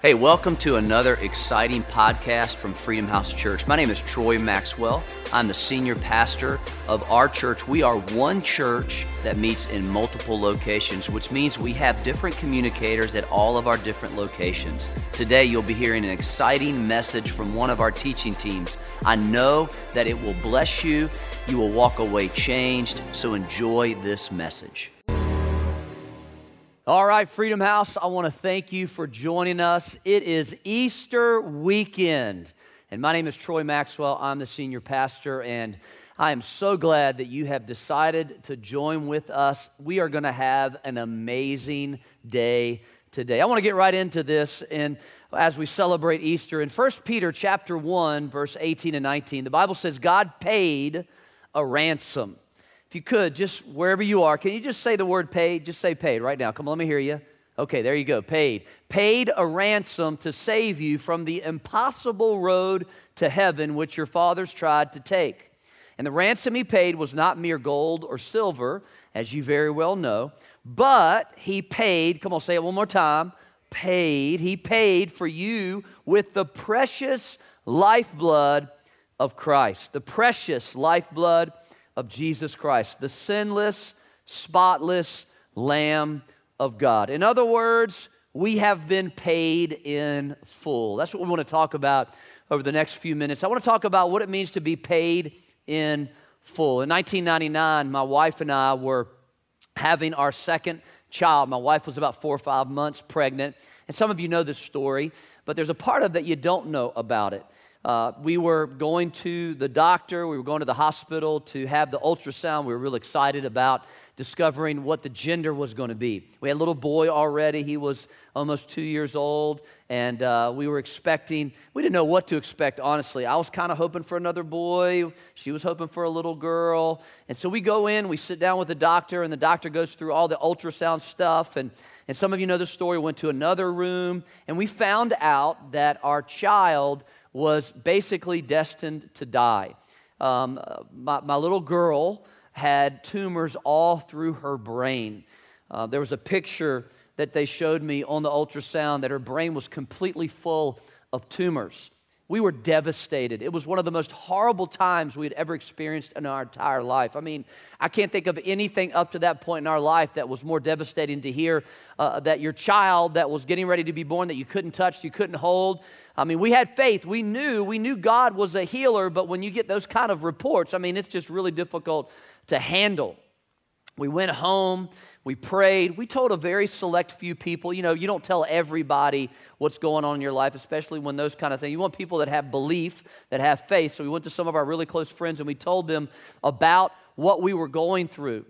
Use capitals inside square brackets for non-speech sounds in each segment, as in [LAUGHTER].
Hey, welcome to another exciting podcast from Freedom House Church. My name is Troy Maxwell. I'm the senior pastor of our church. We are one church that meets in multiple locations, which means we have different communicators at all of our different locations. Today, you'll be hearing an exciting message from one of our teaching teams. I know that it will bless you. You will walk away changed. So enjoy this message. All right, Freedom House, I want to thank you for joining us. It is Easter weekend, and my name is Troy Maxwell. I'm the senior pastor, and I am so glad that you have decided to join with us. We are going to have an amazing day today. I want to get right into this and as we celebrate Easter in 1 Peter chapter 1 verse 18 and 19. The Bible says God paid a ransom. If you could, just wherever you are, can you just say the word paid? Just say paid right now. Come on, let me hear you. Okay, there you go. Paid. Paid a ransom to save you from the impossible road to heaven which your fathers tried to take. And the ransom he paid was not mere gold or silver, as you very well know, but he paid, come on, say it one more time. Paid, he paid for you with the precious lifeblood of Christ. The precious lifeblood of Jesus Christ, the sinless, spotless Lamb of God. In other words, we have been paid in full. That's what we want to talk about over the next few minutes. I want to talk about what it means to be paid in full. In 1999, my wife and I were having our second child. My wife was about four or five months pregnant. And some of you know this story, but there's a part of that you don't know about it. Uh, we were going to the doctor, we were going to the hospital to have the ultrasound. We were real excited about discovering what the gender was going to be. We had a little boy already, he was almost two years old, and uh, we were expecting, we didn't know what to expect, honestly. I was kind of hoping for another boy, she was hoping for a little girl. And so we go in, we sit down with the doctor, and the doctor goes through all the ultrasound stuff. And, and some of you know the story, went to another room, and we found out that our child was basically destined to die. Um, my, my, little girl had tumors all through her brain. Uh, there was a picture that they showed me on the ultrasound that her brain was completely full of tumors. We were devastated. It was one of the most horrible times we had ever experienced in our entire life. I mean, I can't think of anything up to that point in our life that was more devastating to hear uh, that your child that was getting ready to be born, that you couldn't touch, you couldn't hold, I mean, we had faith. We knew, we knew God was a healer, but when you get those kind of reports, I mean, it's just really difficult to handle. We went home, we prayed, we told a very select few people. You know, you don't tell everybody what's going on in your life, especially when those kind of things. You want people that have belief, that have faith. So we went to some of our really close friends and we told them about what we were going through.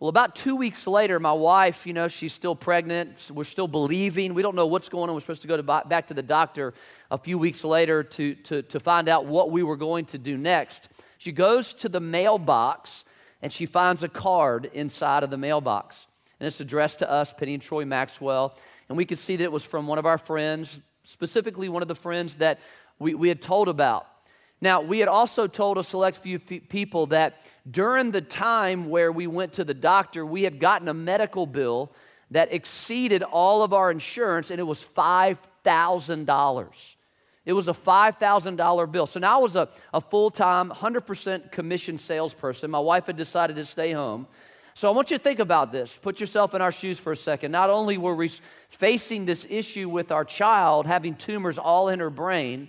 Well, about two weeks later, my wife, you know, she's still pregnant. We're still believing. We don't know what's going on. We're supposed to go to, back to the doctor a few weeks later to, to, to find out what we were going to do next. She goes to the mailbox and she finds a card inside of the mailbox. And it's addressed to us, Penny and Troy Maxwell. And we could see that it was from one of our friends, specifically one of the friends that we, we had told about. Now, we had also told a select few people that during the time where we went to the doctor, we had gotten a medical bill that exceeded all of our insurance, and it was $5,000. It was a $5,000 bill. So now I was a, a full time, 100% commission salesperson. My wife had decided to stay home. So I want you to think about this. Put yourself in our shoes for a second. Not only were we facing this issue with our child having tumors all in her brain,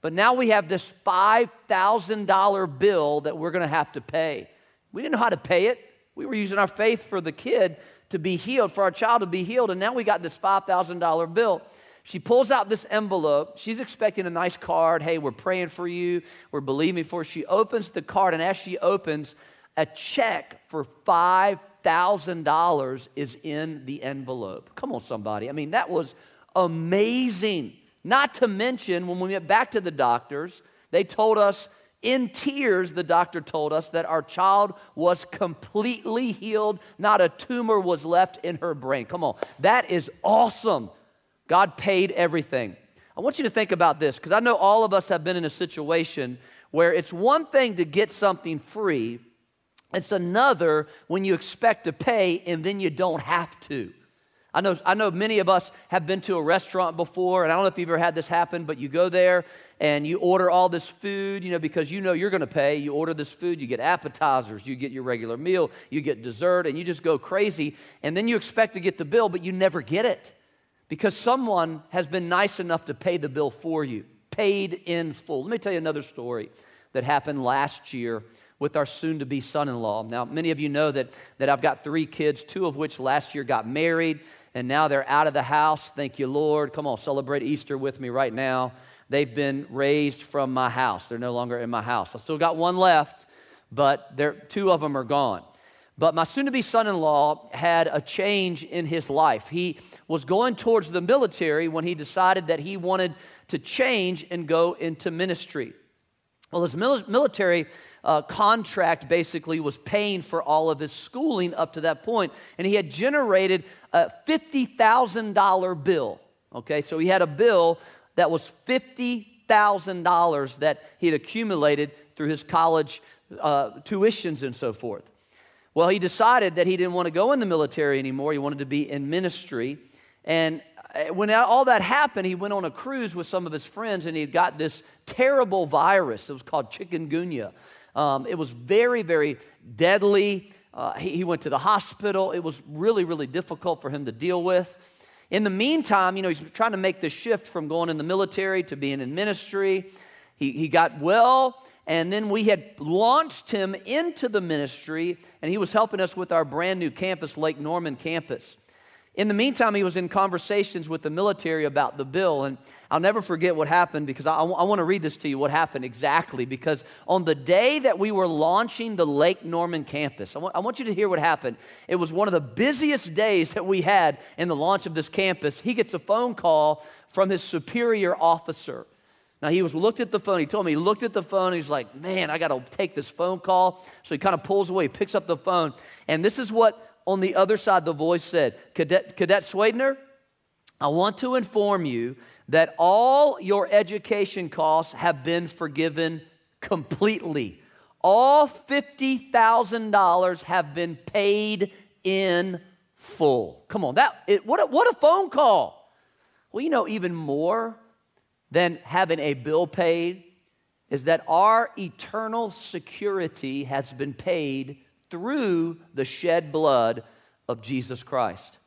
but now we have this $5,000 bill that we're going to have to pay. We didn't know how to pay it. We were using our faith for the kid to be healed, for our child to be healed, and now we got this $5,000 bill. She pulls out this envelope. She's expecting a nice card. Hey, we're praying for you. We're believing for you. She opens the card, and as she opens, a check for $5,000 is in the envelope. Come on, somebody. I mean, that was amazing. Not to mention, when we went back to the doctors, they told us in tears, the doctor told us that our child was completely healed. Not a tumor was left in her brain. Come on, that is awesome. God paid everything. I want you to think about this because I know all of us have been in a situation where it's one thing to get something free, it's another when you expect to pay and then you don't have to. I know, I know many of us have been to a restaurant before, and I don't know if you've ever had this happen, but you go there and you order all this food, you know, because you know you're to pay. You order this food, you get appetizers, you get your regular meal, you get dessert, and you just go crazy. And then you expect to get the bill, but you never get it because someone has been nice enough to pay the bill for you, paid in full. Let me tell you another story that happened last year with our soon to be son in law. Now, many of you know that, that I've got three kids, two of which last year got married and now they're out of the house. Thank you, Lord. Come on, celebrate Easter with me right now. They've been raised from my house. They're no longer in my house. I still got one left, but two of them are gone. But my soon to be son in law had a change in his life. He was going towards the military when he decided that he wanted to change and go into ministry. Well, his military uh, contract basically was paying for all of his schooling up to that point, and he had generated a $50,000 bill. Okay, so he had a bill that was $50,000 that he'd accumulated through his college uh, tuitions and so forth. Well, he decided that he didn't want to go in the military anymore. He wanted to be in ministry. And uh, when all that happened, he went on a cruise with some of his friends and he got this terrible virus. It was called chikungunya. Um, it was very, very deadly. Uh, he, he went to the hospital. It was really, really difficult for him to deal with. In the meantime, you know, he's trying to make the shift from going in the military to being in ministry. He, he got well, and then we had launched him into the ministry, and he was helping us with our brand new campus, Lake Norman campus. In the meantime, he was in conversations with the military about the bill, and I'll never forget what happened because I, I want to read this to you what happened exactly. Because on the day that we were launching the Lake Norman campus, I want, I want you to hear what happened. It was one of the busiest days that we had in the launch of this campus. He gets a phone call from his superior officer. Now, he was looked at the phone. He told me he looked at the phone. He's like, man, I got to take this phone call. So he kind of pulls away, picks up the phone. And this is what on the other side, the voice said, Cadet, Cadet Swadner, I want to inform you that all your education costs have been forgiven completely. All $50,000 have been paid in full. Come on, that, it, what, a, what a phone call. Well, you know, even more than having a bill paid is that our eternal security has been paid through the shed blood of Jesus Christ.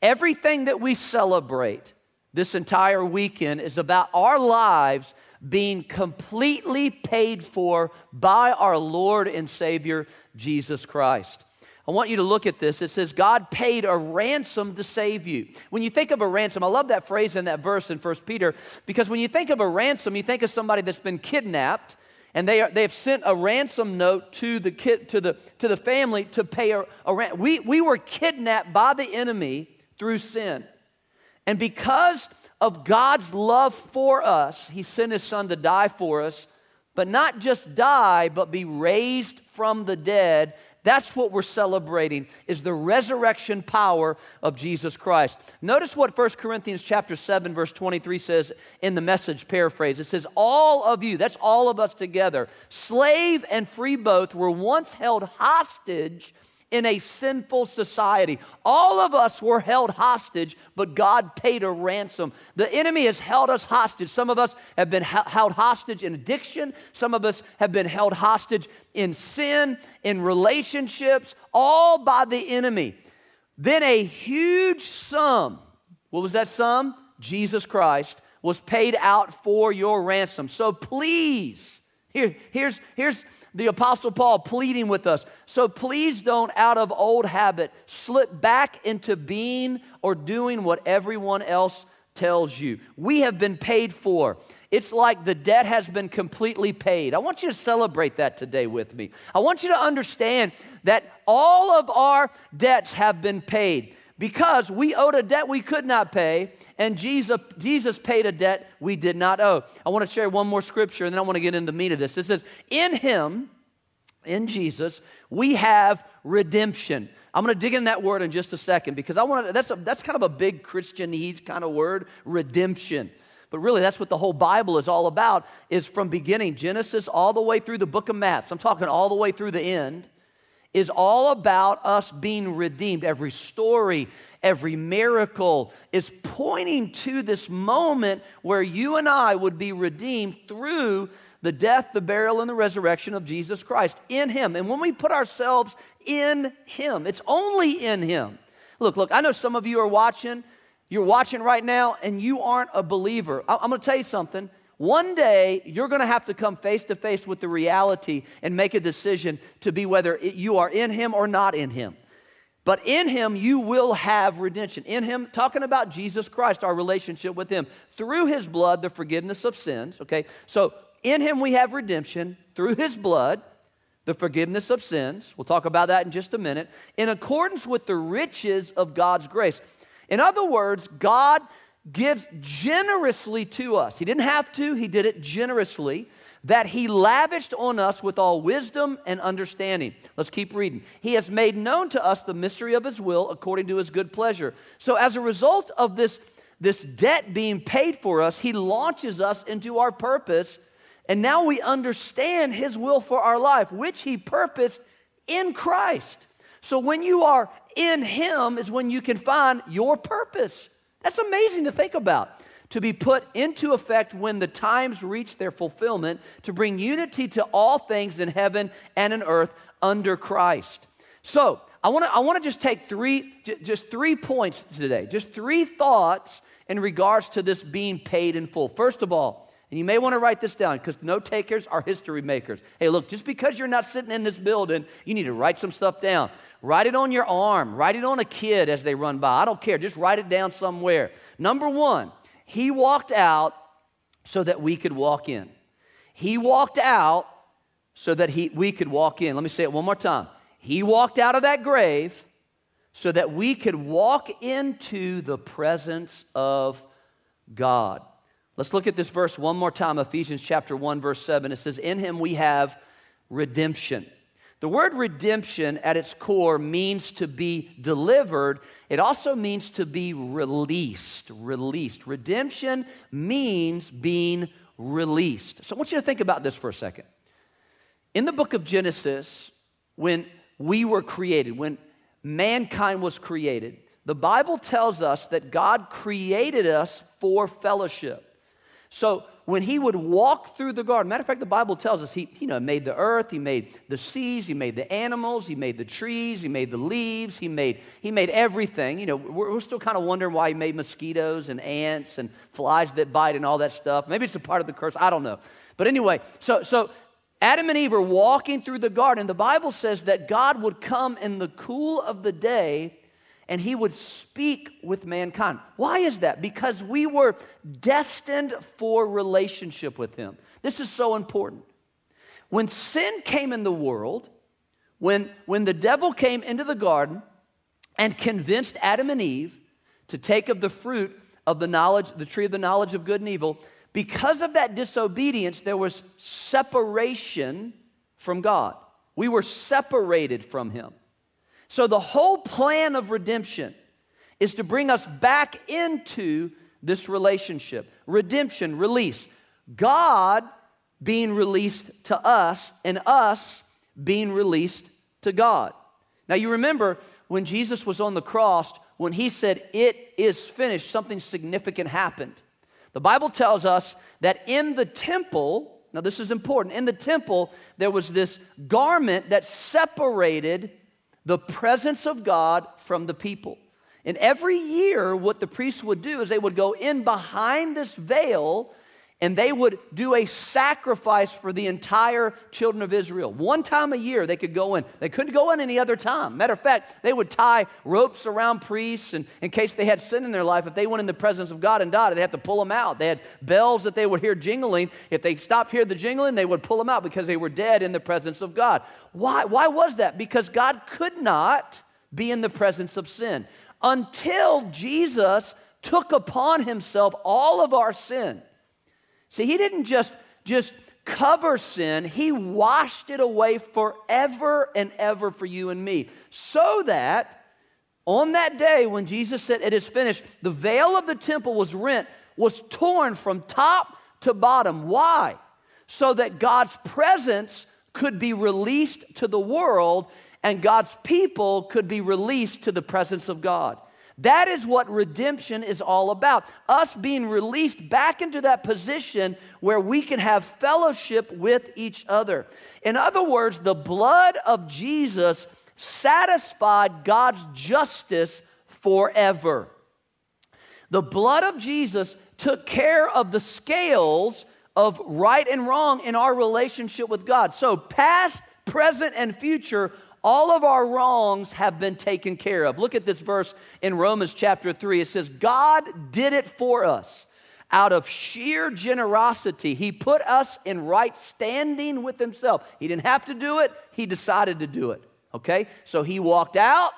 Everything that we celebrate this entire weekend is about our lives being completely paid for by our Lord and Savior, Jesus Christ. I want you to look at this. It says, God paid a ransom to save you. When you think of a ransom, I love that phrase in that verse in 1 Peter, because when you think of a ransom, you think of somebody that's been kidnapped and they, are, they have sent a ransom note to the, kid, to the, to the family to pay a, a ransom. We, we were kidnapped by the enemy through sin. And because of God's love for us, He sent His Son to die for us, but not just die, but be raised from the dead that's what we're celebrating is the resurrection power of Jesus Christ. Notice what 1 Corinthians chapter 7 verse 23 says in the message paraphrase. It says all of you, that's all of us together, slave and free both were once held hostage in a sinful society. All of us were held hostage, but God paid a ransom. The enemy has held us hostage. Some of us have been held hostage in addiction, some of us have been held hostage in sin, in relationships, all by the enemy. Then a huge sum, what was that sum? Jesus Christ was paid out for your ransom. So please, here, here's, here's the Apostle Paul pleading with us. So please don't, out of old habit, slip back into being or doing what everyone else tells you. We have been paid for. It's like the debt has been completely paid. I want you to celebrate that today with me. I want you to understand that all of our debts have been paid because we owed a debt we could not pay, and Jesus, Jesus paid a debt we did not owe. I want to share one more scripture, and then I want to get into the meat of this. It says, In Him, in Jesus, we have redemption. I'm going to dig in that word in just a second because I want to, that's, a, that's kind of a big Christianese kind of word, redemption. But really, that's what the whole Bible is all about, is from beginning, Genesis all the way through the book of Maps. I'm talking all the way through the end is all about us being redeemed. Every story, every miracle is pointing to this moment where you and I would be redeemed through the death, the burial, and the resurrection of Jesus Christ in Him. And when we put ourselves in Him, it's only in Him. Look, look, I know some of you are watching. You're watching right now and you aren't a believer. I'm going to tell you something. One day, you're going to have to come face to face with the reality and make a decision to be whether you are in Him or not in Him. But in Him, you will have redemption. In Him, talking about Jesus Christ, our relationship with Him, through His blood, the forgiveness of sins. Okay, so in Him, we have redemption through His blood, the forgiveness of sins. We'll talk about that in just a minute. In accordance with the riches of God's grace. In other words, God gives generously to us. He didn't have to, He did it generously. That He lavished on us with all wisdom and understanding. Let's keep reading. He has made known to us the mystery of His will according to His good pleasure. So, as a result of this, this debt being paid for us, He launches us into our purpose. And now we understand His will for our life, which He purposed in Christ. So, when you are in Him, is when you can find your purpose. That's amazing to think about. To be put into effect when the times reach their fulfillment, to bring unity to all things in heaven and in earth under Christ. So, I want to I want to just take three just three points today. Just three thoughts in regards to this being paid in full. First of all, and you may want to write this down because note takers are history makers. Hey, look, just because you're not sitting in this building, you need to write some stuff down. Write it on your arm. Write it on a kid as they run by. I don't care. Just write it down somewhere. Number one, he walked out so that we could walk in. He walked out so that he, we could walk in. Let me say it one more time. He walked out of that grave so that we could walk into the presence of God. Let's look at this verse one more time Ephesians chapter 1, verse 7. It says, In him we have redemption the word redemption at its core means to be delivered. It also means to be released. Released. Redemption means being released. So I want you to think about this for a second. In the book of Genesis, when we were created, when mankind was created, the Bible tells us that God created us for fellowship. So when he would walk through the garden, matter of fact, the Bible tells us he you know, made the earth, he made the seas, he made the animals, he made the trees, he made the leaves, he made, he made everything. You know, we're, we're still kind of wondering why he made mosquitoes and ants and flies that bite and all that stuff. Maybe it's a part of the curse, I don't know. But anyway, so, so Adam and Eve are walking through the garden. The Bible says that God would come in the cool of the day and he would speak with mankind. Why is that? Because we were destined for relationship with him. This is so important. When sin came in the world, when, when the devil came into the garden and convinced Adam and Eve to take of the fruit of the knowledge, the tree of the knowledge of good and evil, because of that disobedience, there was separation from God. We were separated from him. So, the whole plan of redemption is to bring us back into this relationship redemption, release. God being released to us, and us being released to God. Now, you remember when Jesus was on the cross, when he said, It is finished, something significant happened. The Bible tells us that in the temple, now this is important, in the temple, there was this garment that separated the presence of God from the people. And every year, what the priests would do is they would go in behind this veil and they would do a sacrifice for the entire children of Israel. One time a year they could go in. They couldn't go in any other time. Matter of fact, they would tie ropes around priests and in case they had sin in their life, if they went in the presence of God and died, they'd have to pull them out. They had bells that they would hear jingling. If they stopped hearing the jingling, they would pull them out because they were dead in the presence of God. Why? Why was that? Because God could not be in the presence of sin until Jesus took upon himself all of our sin. See, he didn't just, just cover sin, he washed it away forever and ever for you and me. So that on that day when Jesus said, It is finished, the veil of the temple was rent, was torn from top to bottom. Why? So that God's presence could be released to the world and God's people could be released to the presence of God. That is what redemption is all about. Us being released back into that position where we can have fellowship with each other. In other words, the blood of Jesus satisfied God's justice forever. The blood of Jesus took care of the scales of right and wrong in our relationship with God. So, past, present, and future, all of our wrongs have been taken care of. Look at this verse in Romans chapter 3. It says, God did it for us. Out of sheer generosity, He put us in right standing with Himself. He didn't have to do it, He decided to do it. Okay? So He walked out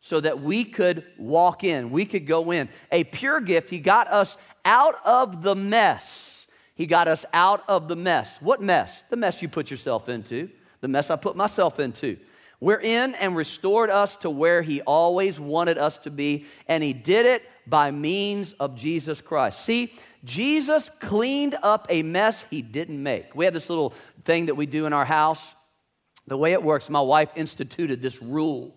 so that we could walk in, we could go in. A pure gift, He got us out of the mess. He got us out of the mess. What mess? The mess you put yourself into, the mess I put myself into. We're in and restored us to where He always wanted us to be, and He did it by means of Jesus Christ. See, Jesus cleaned up a mess He didn't make. We have this little thing that we do in our house. The way it works, my wife instituted this rule.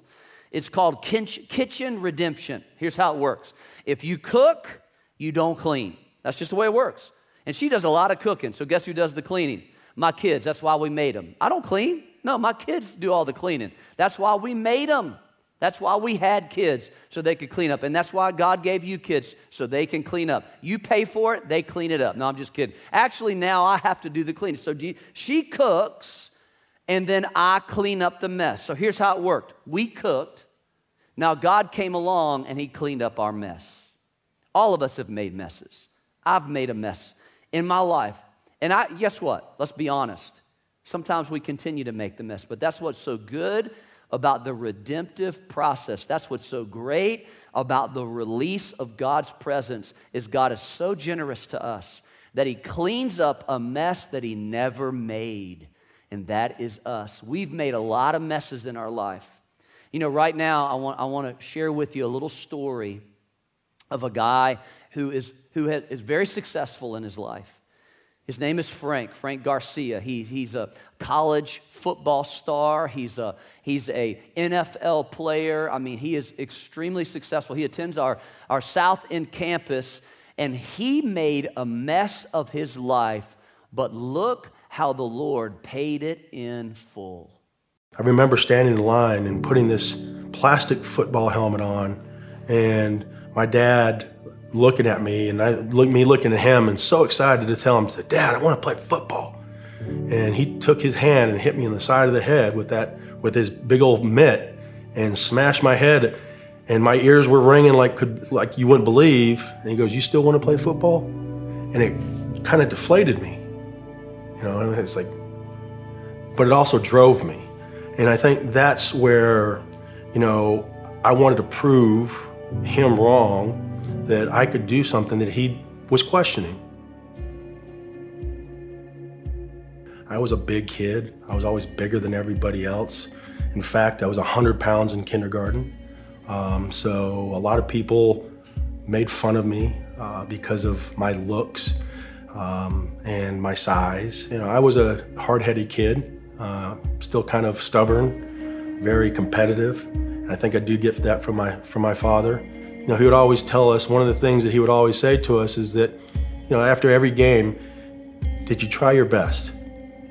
It's called kitchen redemption. Here's how it works if you cook, you don't clean. That's just the way it works. And she does a lot of cooking, so guess who does the cleaning? My kids. That's why we made them. I don't clean. No, my kids do all the cleaning. That's why we made them. That's why we had kids, so they could clean up. And that's why God gave you kids, so they can clean up. You pay for it, they clean it up. No, I'm just kidding. Actually, now I have to do the cleaning. So you, she cooks, and then I clean up the mess. So here's how it worked we cooked. Now God came along and He cleaned up our mess. All of us have made messes. I've made a mess in my life. And I, guess what? Let's be honest. Sometimes we continue to make the mess, but that's what's so good about the redemptive process. That's what's so great about the release of God's presence is God is so generous to us that he cleans up a mess that he never made, and that is us. We've made a lot of messes in our life. You know, right now I want, I want to share with you a little story of a guy who is, who is very successful in his life. His name is Frank, Frank Garcia. He, he's a college football star. He's a, he's a NFL player. I mean, he is extremely successful. He attends our, our South End campus, and he made a mess of his life, but look how the Lord paid it in full. I remember standing in line and putting this plastic football helmet on, and my dad looking at me and I look me looking at him and so excited to tell him, said, Dad, I want to play football. And he took his hand and hit me on the side of the head with that with his big old mitt and smashed my head and my ears were ringing like could like you wouldn't believe. And he goes, You still want to play football? And it kind of deflated me. You know, it's like but it also drove me. And I think that's where, you know, I wanted to prove him wrong that I could do something that he was questioning. I was a big kid. I was always bigger than everybody else. In fact, I was 100 pounds in kindergarten. Um, so a lot of people made fun of me uh, because of my looks um, and my size. You know, I was a hard-headed kid, uh, still kind of stubborn, very competitive. I think I do get that from my from my father. You know, he would always tell us, one of the things that he would always say to us is that, you know, after every game, did you try your best?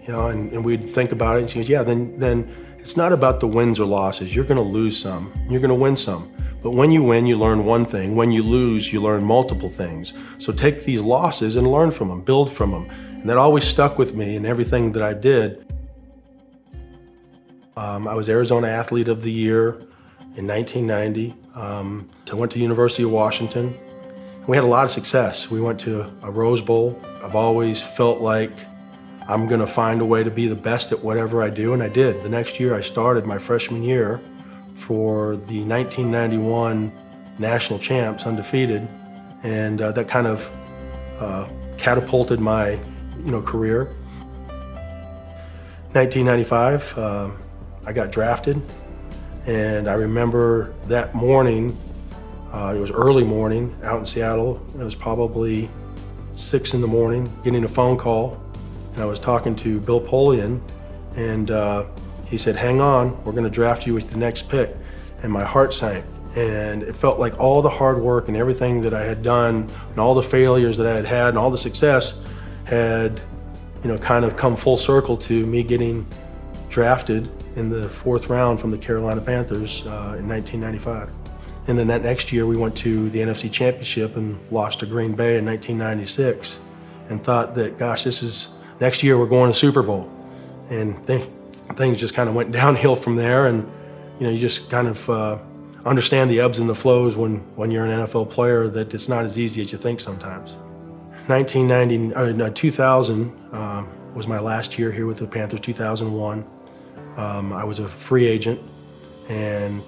You know, and, and we'd think about it and she goes, yeah, then, then it's not about the wins or losses. You're going to lose some, you're going to win some. But when you win, you learn one thing. When you lose, you learn multiple things. So take these losses and learn from them, build from them. And that always stuck with me in everything that I did. Um, I was Arizona Athlete of the Year in 1990. Um, I went to University of Washington. We had a lot of success. We went to a Rose Bowl. I've always felt like I'm going to find a way to be the best at whatever I do, and I did. The next year, I started my freshman year for the 1991 national champs, undefeated, and uh, that kind of uh, catapulted my, you know, career. 1995, uh, I got drafted and I remember that morning, uh, it was early morning out in Seattle. It was probably six in the morning, getting a phone call. And I was talking to Bill Polian, and uh, he said, Hang on, we're going to draft you with the next pick. And my heart sank. And it felt like all the hard work and everything that I had done and all the failures that I had had and all the success had, you know, kind of come full circle to me getting drafted in the fourth round from the Carolina Panthers uh, in 1995. And then that next year, we went to the NFC Championship and lost to Green Bay in 1996 and thought that, gosh, this is next year we're going to Super Bowl. And th- things just kind of went [LAUGHS] downhill from there. And, you know, you just kind of uh, understand the ebbs and the flows when, when you're an NFL player that it's not as easy as you think sometimes. 1990, uh, no, 2000 um, was my last year here with the Panthers, 2001. Um, I was a free agent and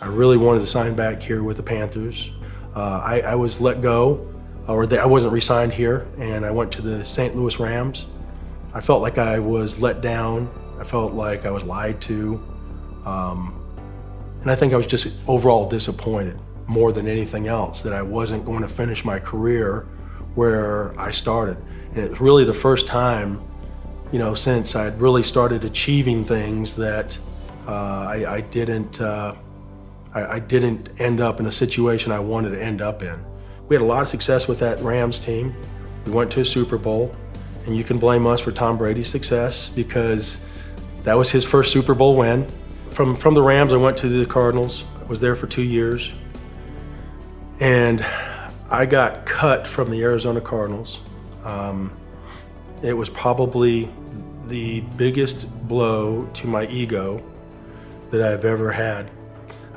I really wanted to sign back here with the Panthers. Uh, I, I, was let go, or they, I wasn't re-signed here, and I went to the St. Louis Rams. I felt like I was let down. I felt like I was lied to, um, and I think I was just overall disappointed more than anything else that I wasn't going to finish my career where I started. And it's really the first time, you know, since I'd really started achieving things that uh, I, I, didn't. Uh, I, I didn't end up in a situation I wanted to end up in. We had a lot of success with that Rams team. We went to a Super Bowl, and you can blame us for Tom Brady's success because that was his first Super Bowl win. From, from the Rams, I went to the Cardinals. I was there for two years. And I got cut from the Arizona Cardinals. Um, it was probably the biggest blow to my ego that I've ever had.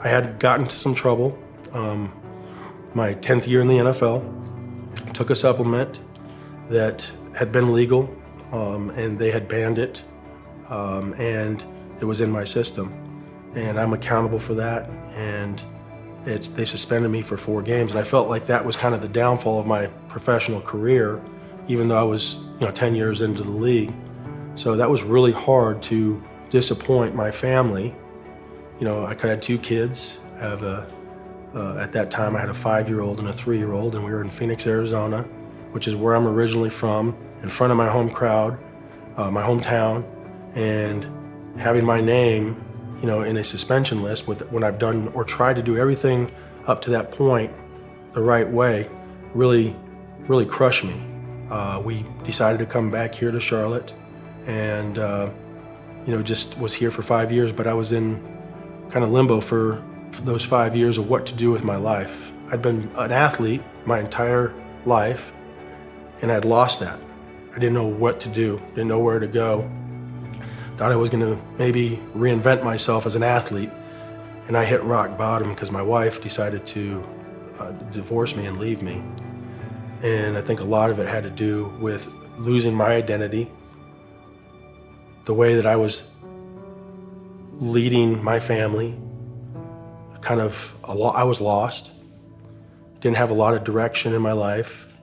I had gotten into some trouble. Um, my 10th year in the NFL, took a supplement that had been legal um, and they had banned it um, and it was in my system. And I'm accountable for that. And it's, they suspended me for four games. And I felt like that was kind of the downfall of my professional career, even though I was you know 10 years into the league. So that was really hard to disappoint my family you know, I had two kids. I have a, uh, at that time, I had a five-year-old and a three-year-old, and we were in Phoenix, Arizona, which is where I'm originally from, in front of my home crowd, uh, my hometown, and having my name, you know, in a suspension list with when I've done or tried to do everything up to that point the right way, really, really crushed me. Uh, we decided to come back here to Charlotte, and uh, you know, just was here for five years, but I was in kind of limbo for, for those five years of what to do with my life. I'd been an athlete my entire life, and I'd lost that. I didn't know what to do, didn't know where to go. Thought I was going to maybe reinvent myself as an athlete, and I hit rock bottom because my wife decided to uh, divorce me and leave me. And I think a lot of it had to do with losing my identity, the way that I was leading my family. Kind of, a lot, I was lost. Didn't have a lot of direction in my life.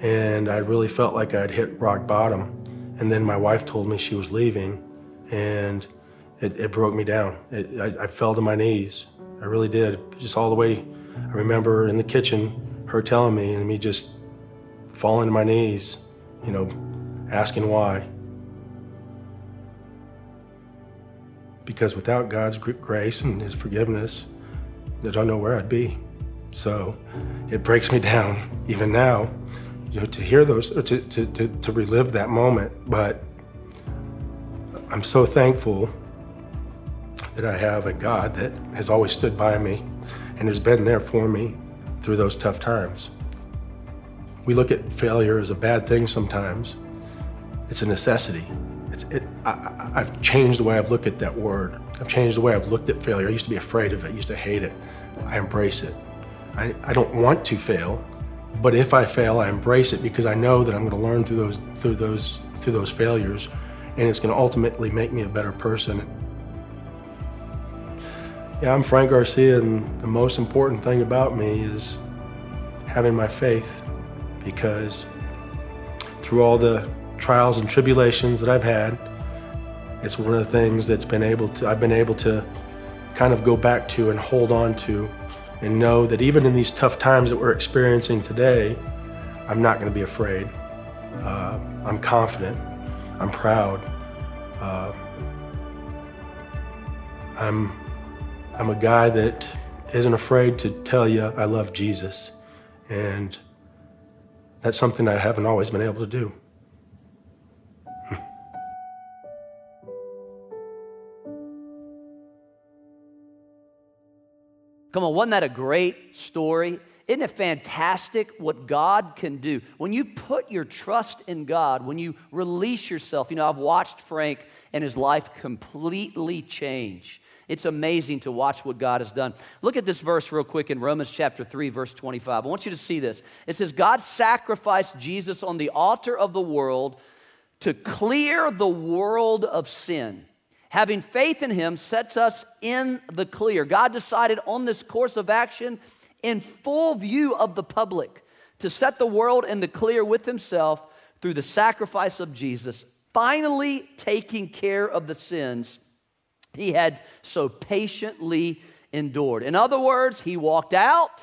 And I really felt like I'd hit rock bottom. And then my wife told me she was leaving, and it, it broke me down. It, I, I fell to my knees. I really did. Just all the way. I remember in the kitchen, her telling me, and me just falling to my knees, you know, asking why. Because without God's grace and His forgiveness, I don't know where I'd be. So it breaks me down even now, you know, to hear those, to, to, to, to relive that moment. But I'm so thankful that I have a God that has always stood by me and has been there for me through those tough times. We look at failure as a bad thing sometimes. It's a necessity. I, have changed the way I've looked at that word. I've changed the way I've looked at failure. I used to be afraid of it. I used to hate it. I embrace it. I, I don't want to fail, but if I fail, I embrace it because I know that I'm going to learn through those through those through those failures, and it's going to ultimately make me a better person. Yeah, I'm Frank Garcia, and the most important thing about me is having my faith because through all the trials and tribulations that I've had, it's one of the things that's been able to, I've been able to kind of go back to and hold on to and know that even in these tough times that we're experiencing today, I'm not going to be afraid. Uh, I'm confident. I'm proud. Uh, I'm, I'm a guy that isn't afraid to tell you I love Jesus. And that's something I haven't always been able to do. Come on, wasn't that a great story? Isn't it fantastic what God can do? When you put your trust in God, when you release yourself, you know, I've watched Frank and his life completely change. It's amazing to watch what God has done. Look at this verse real quick in Romans chapter 3, verse 25. I want you to see this. It says, God sacrificed Jesus on the altar of the world to clear the world of sin. Having faith in him sets us in the clear. God decided on this course of action in full view of the public to set the world in the clear with himself through the sacrifice of Jesus, finally taking care of the sins he had so patiently endured. In other words, he walked out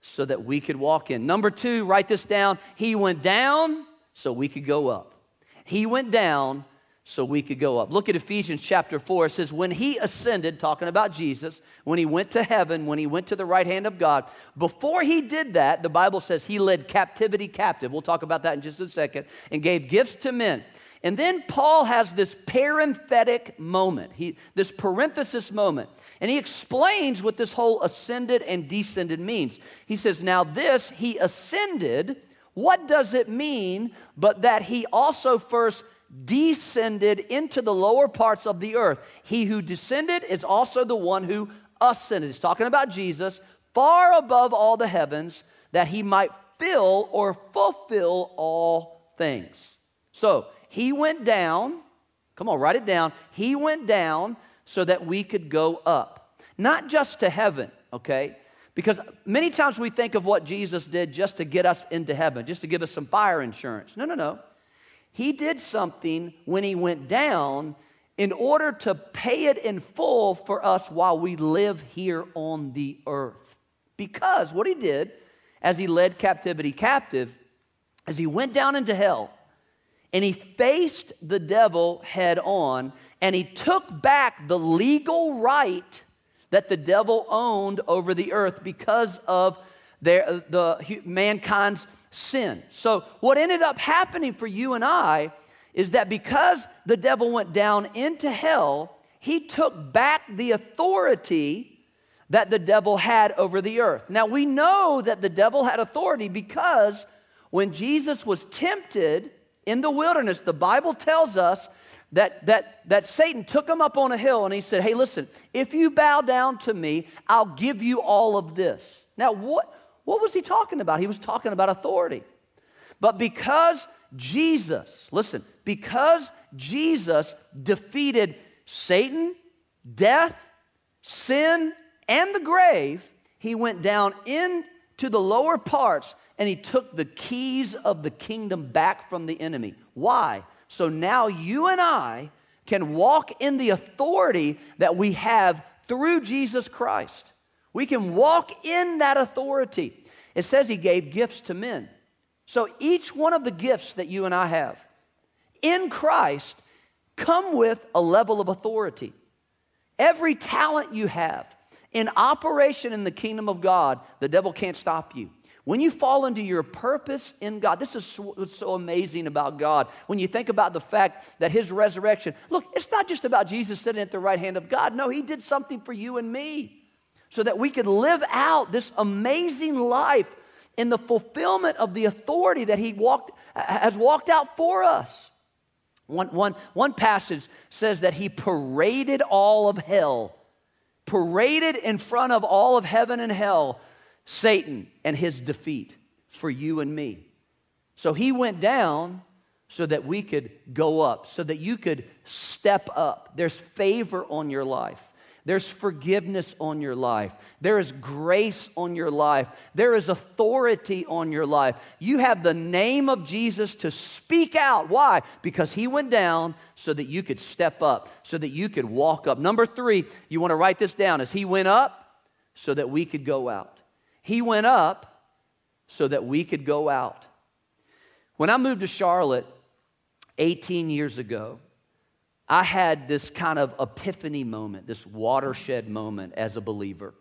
so that we could walk in. Number two, write this down. He went down so we could go up. He went down so we could go up. Look at Ephesians chapter 4. It says, When he ascended, talking about Jesus, when he went to heaven, when he went to the right hand of God, before he did that, the Bible says he led captivity captive. We'll talk about that in just a second, and gave gifts to men. And then Paul has this parenthetic moment, he, this parenthesis moment, and he explains what this whole ascended and descended means. He says, Now, this, he ascended, what does it mean but that he also first descended into the lower parts of the earth. He who descended is also the one who ascended. He's talking about Jesus, far above all the heavens, that he might fill or fulfill all things. So he went down. Come on, write it down. He went down so that we could go up, not just to heaven, okay? Because many times we think of what Jesus did just to get us into heaven, just to give us some fire insurance. No, no, no. He did something when he went down in order to pay it in full for us while we live here on the earth. Because what he did as he led captivity captive, as he went down into hell and he faced the devil head on and he took back the legal right that the devil owned over the earth because of their, the mankind's sin. So, what ended up happening for you and I is that because the devil went down into hell, he took back the authority that the devil had over the earth. Now, we know that the devil had authority because when Jesus was tempted in the wilderness, the Bible tells us that, that, that Satan took him up on a hill and he said, Hey, listen, if you bow down to me, I'll give you all of this. Now, what, what was he talking about? He was talking about authority. But because Jesus, listen, because Jesus defeated Satan, death, sin, and the grave, he went down into the lower parts and he took the keys of the kingdom back from the enemy. Why? So now you and I can walk in the authority that we have through Jesus Christ. We can walk in that authority. It says he gave gifts to men. So each one of the gifts that you and I have in Christ come with a level of authority. Every talent you have in operation in the kingdom of God, the devil can't stop you. When you fall into your purpose in God, this is what's so amazing about God. When you think about the fact that His resurrection, look, it's not just about Jesus sitting at the right hand of God. No, He did something for you and me so that we could live out this amazing life in the fulfillment of the authority that he walked, has walked out for us. One, one, one passage says that he paraded all of hell, paraded in front of all of heaven and hell, Satan and his defeat for you and me. So he went down so that we could go up, so that you could step up. There's favor on your life. There's forgiveness on your life. There is grace on your life. There is authority on your life. You have the name of Jesus to speak out. Why? Because he went down so that you could step up, so that you could walk up. Number three, you want to write this down, is he went up so that we could go out. He went up so that we could go out. When I moved to Charlotte 18 years ago, I had this kind of epiphany moment, this watershed moment as a believer.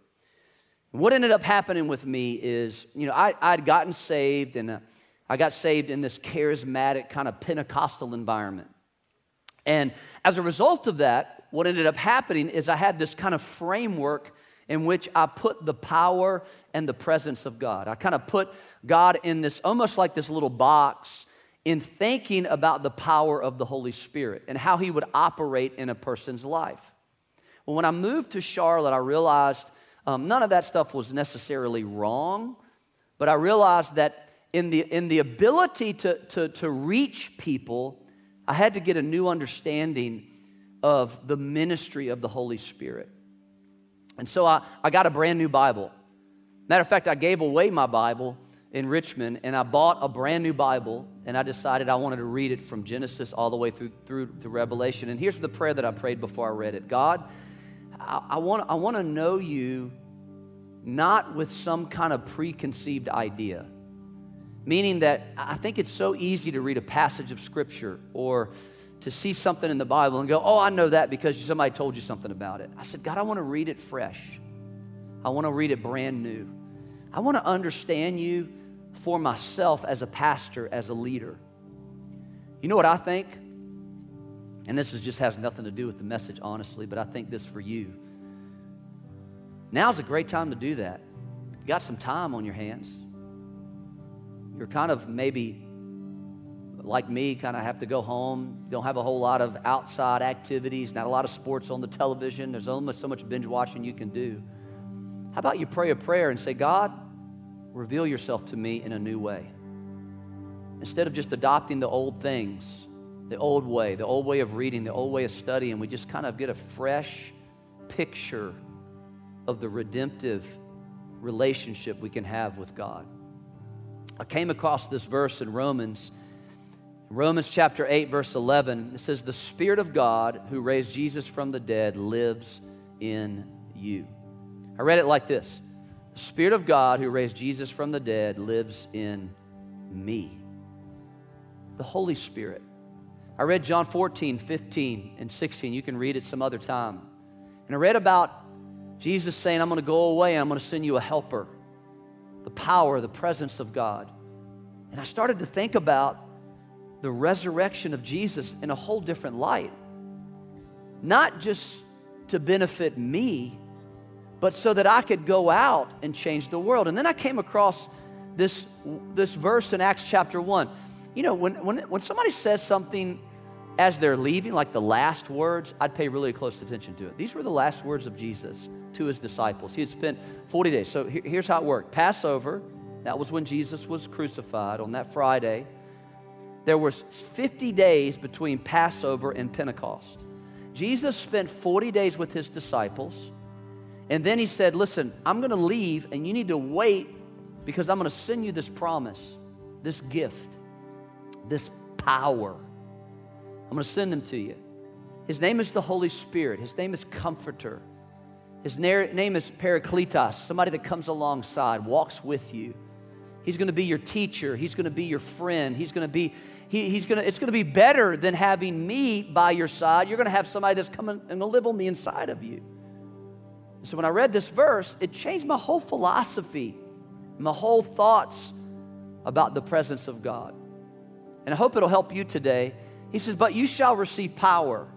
What ended up happening with me is, you know, I, I'd gotten saved and uh, I got saved in this charismatic kind of Pentecostal environment. And as a result of that, what ended up happening is I had this kind of framework in which I put the power and the presence of God. I kind of put God in this almost like this little box in thinking about the power of the Holy Spirit and how He would operate in a person's life. Well, when I moved to Charlotte, I realized um, none of that stuff was necessarily wrong, but I realized that in the, in the ability to, to, to reach people, I had to get a new understanding of the ministry of the Holy Spirit. And so I, I got a brand new Bible. Matter of fact, I gave away my Bible in Richmond and I bought a brand new Bible and I decided I wanted to read it from Genesis all the way through, through to Revelation. And here's the prayer that I prayed before I read it God, I, I, want, I want to know you not with some kind of preconceived idea. Meaning that I think it's so easy to read a passage of Scripture or to see something in the Bible and go, oh, I know that because somebody told you something about it. I said, God, I want to read it fresh. I want to read it brand new. I want to understand you for myself as a pastor, as a leader. You know what I think? And this is, just has nothing to do with the message, honestly, but I think this for you. Now's a great time to do that. You got some time on your hands. You're kind of maybe like me, kind of have to go home. Don't have a whole lot of outside activities, not a lot of sports on the television. There's only so much binge watching you can do. How about you pray a prayer and say, God, reveal yourself to me in a new way? Instead of just adopting the old things, the old way, the old way of reading, the old way of studying, we just kind of get a fresh picture of the redemptive relationship we can have with God. I came across this verse in Romans Romans chapter 8, verse 11, it says, The Spirit of God who raised Jesus from the dead lives in you. I read it like this The Spirit of God who raised Jesus from the dead lives in me. The Holy Spirit. I read John 14, 15, and 16. You can read it some other time. And I read about Jesus saying, I'm going to go away and I'm going to send you a helper. The power, the presence of God. And I started to think about the resurrection of Jesus in a whole different light. Not just to benefit me, but so that I could go out and change the world. And then I came across this, this verse in Acts chapter 1. You know, when, when, when somebody says something as they're leaving, like the last words, I'd pay really close attention to it. These were the last words of Jesus to his disciples. He had spent 40 days. So here's how it worked Passover, that was when Jesus was crucified on that Friday there was 50 days between Passover and Pentecost. Jesus spent 40 days with his disciples, and then he said, Listen, I'm going to leave, and you need to wait because I'm going to send you this promise, this gift, this power. I'm going to send him to you. His name is the Holy Spirit, his name is Comforter. His name is Parakletos, somebody that comes alongside, walks with you. He's going to be your teacher. He's going to be your friend. He's going to be he, he's gonna, it's going to be better than having me by your side. You're going to have somebody that's coming and to live on the inside of you. So when I read this verse, it changed my whole philosophy, my whole thoughts about the presence of God. And I hope it'll help you today. He says, But you shall receive power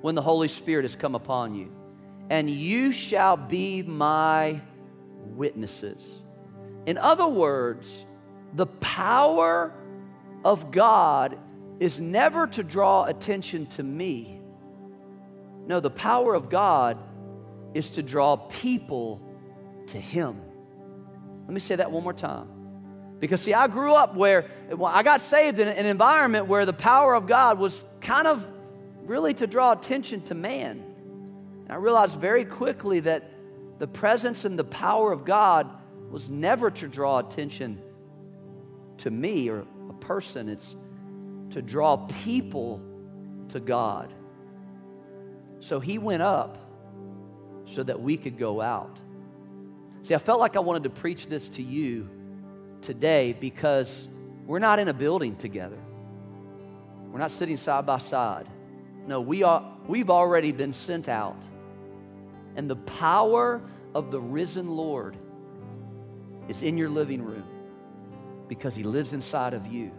when the Holy Spirit has come upon you, and you shall be my witnesses. In other words, the power of God is never to draw attention to me. No, the power of God is to draw people to Him. Let me say that one more time. Because, see, I grew up where well, I got saved in an environment where the power of God was kind of really to draw attention to man. And I realized very quickly that the presence and the power of God was never to draw attention to me or a person, it's to draw people to God. So he went up so that we could go out. See, I felt like I wanted to preach this to you today because we're not in a building together. We're not sitting side by side. No, we are, we've already been sent out. And the power of the risen Lord is in your living room because He lives inside of you.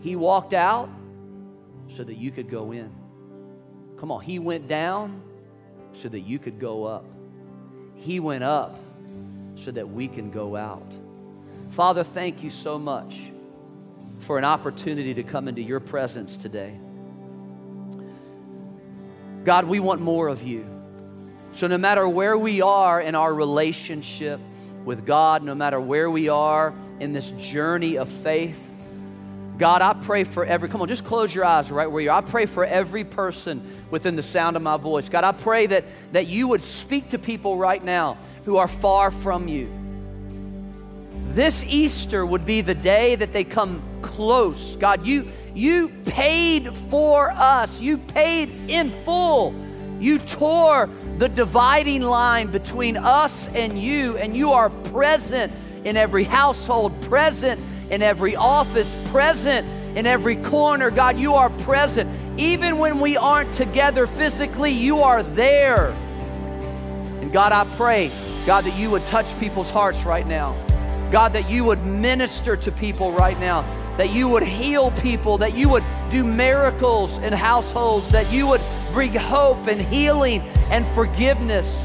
He walked out so that you could go in. Come on, He went down so that you could go up. He went up so that we can go out. Father, thank you so much for an opportunity to come into your presence today. God, we want more of you. So, no matter where we are in our relationship with God, no matter where we are in this journey of faith, God, I pray for every, come on, just close your eyes right where you are. I pray for every person within the sound of my voice. God, I pray that, that you would speak to people right now who are far from you. This Easter would be the day that they come close. God, you, you paid for us, you paid in full. You tore the dividing line between us and you, and you are present in every household, present in every office, present in every corner. God, you are present. Even when we aren't together physically, you are there. And God, I pray, God, that you would touch people's hearts right now. God, that you would minister to people right now, that you would heal people, that you would do miracles in households, that you would bring hope and healing and forgiveness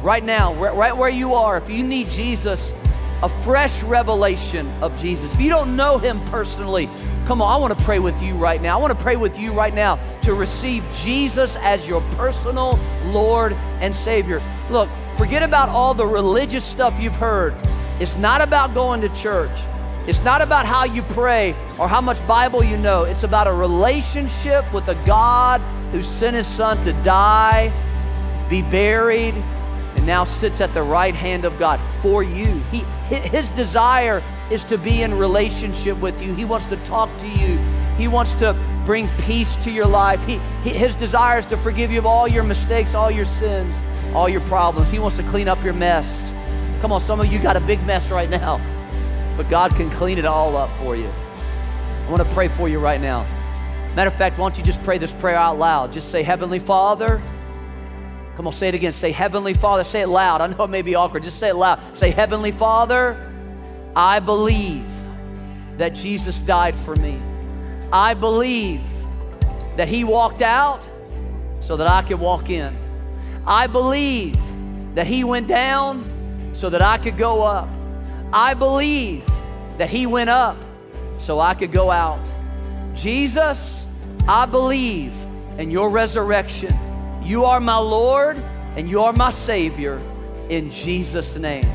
right now, right where you are. If you need Jesus, a fresh revelation of Jesus. If you don't know him personally, come on, I want to pray with you right now. I want to pray with you right now to receive Jesus as your personal Lord and Savior. Look, forget about all the religious stuff you've heard. It's not about going to church. It's not about how you pray or how much Bible you know. It's about a relationship with a God who sent his son to die, be buried, now sits at the right hand of God for you. He, his desire is to be in relationship with you. He wants to talk to you. He wants to bring peace to your life. He, his desire is to forgive you of all your mistakes, all your sins, all your problems. He wants to clean up your mess. Come on, some of you got a big mess right now, but God can clean it all up for you. I want to pray for you right now. Matter of fact, why don't you just pray this prayer out loud? Just say, Heavenly Father, Come on, say it again. Say, Heavenly Father. Say it loud. I know it may be awkward. Just say it loud. Say, Heavenly Father, I believe that Jesus died for me. I believe that He walked out so that I could walk in. I believe that He went down so that I could go up. I believe that He went up so I could go out. Jesus, I believe in your resurrection. You are my Lord and you are my Savior in Jesus' name.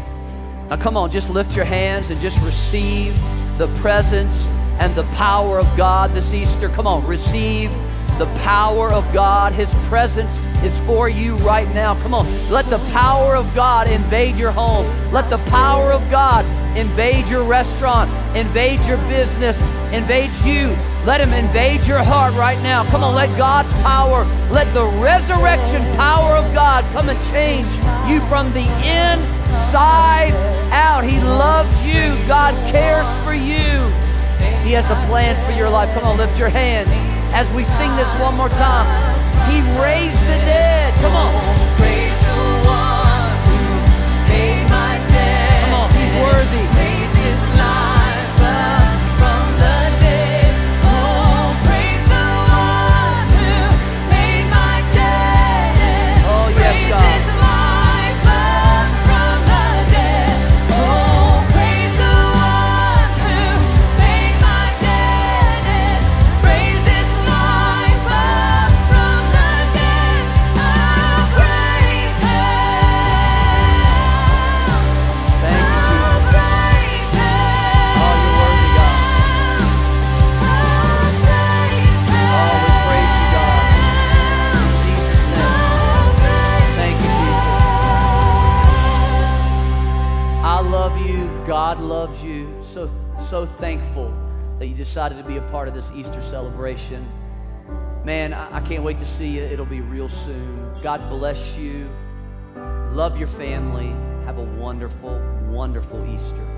Now, come on, just lift your hands and just receive the presence and the power of God this Easter. Come on, receive the power of God. His presence is for you right now. Come on, let the power of God invade your home. Let the power of God invade your restaurant, invade your business, invade you. Let Him invade your heart right now. Come on, let God's power, let the resurrection power of God come and change you from the inside out. He loves you, God cares for you. He has a plan for your life. Come on, lift your hands as we sing this one more time. He raised the dead. Come on. Thankful that you decided to be a part of this Easter celebration. Man, I, I can't wait to see you. It'll be real soon. God bless you. Love your family. Have a wonderful, wonderful Easter.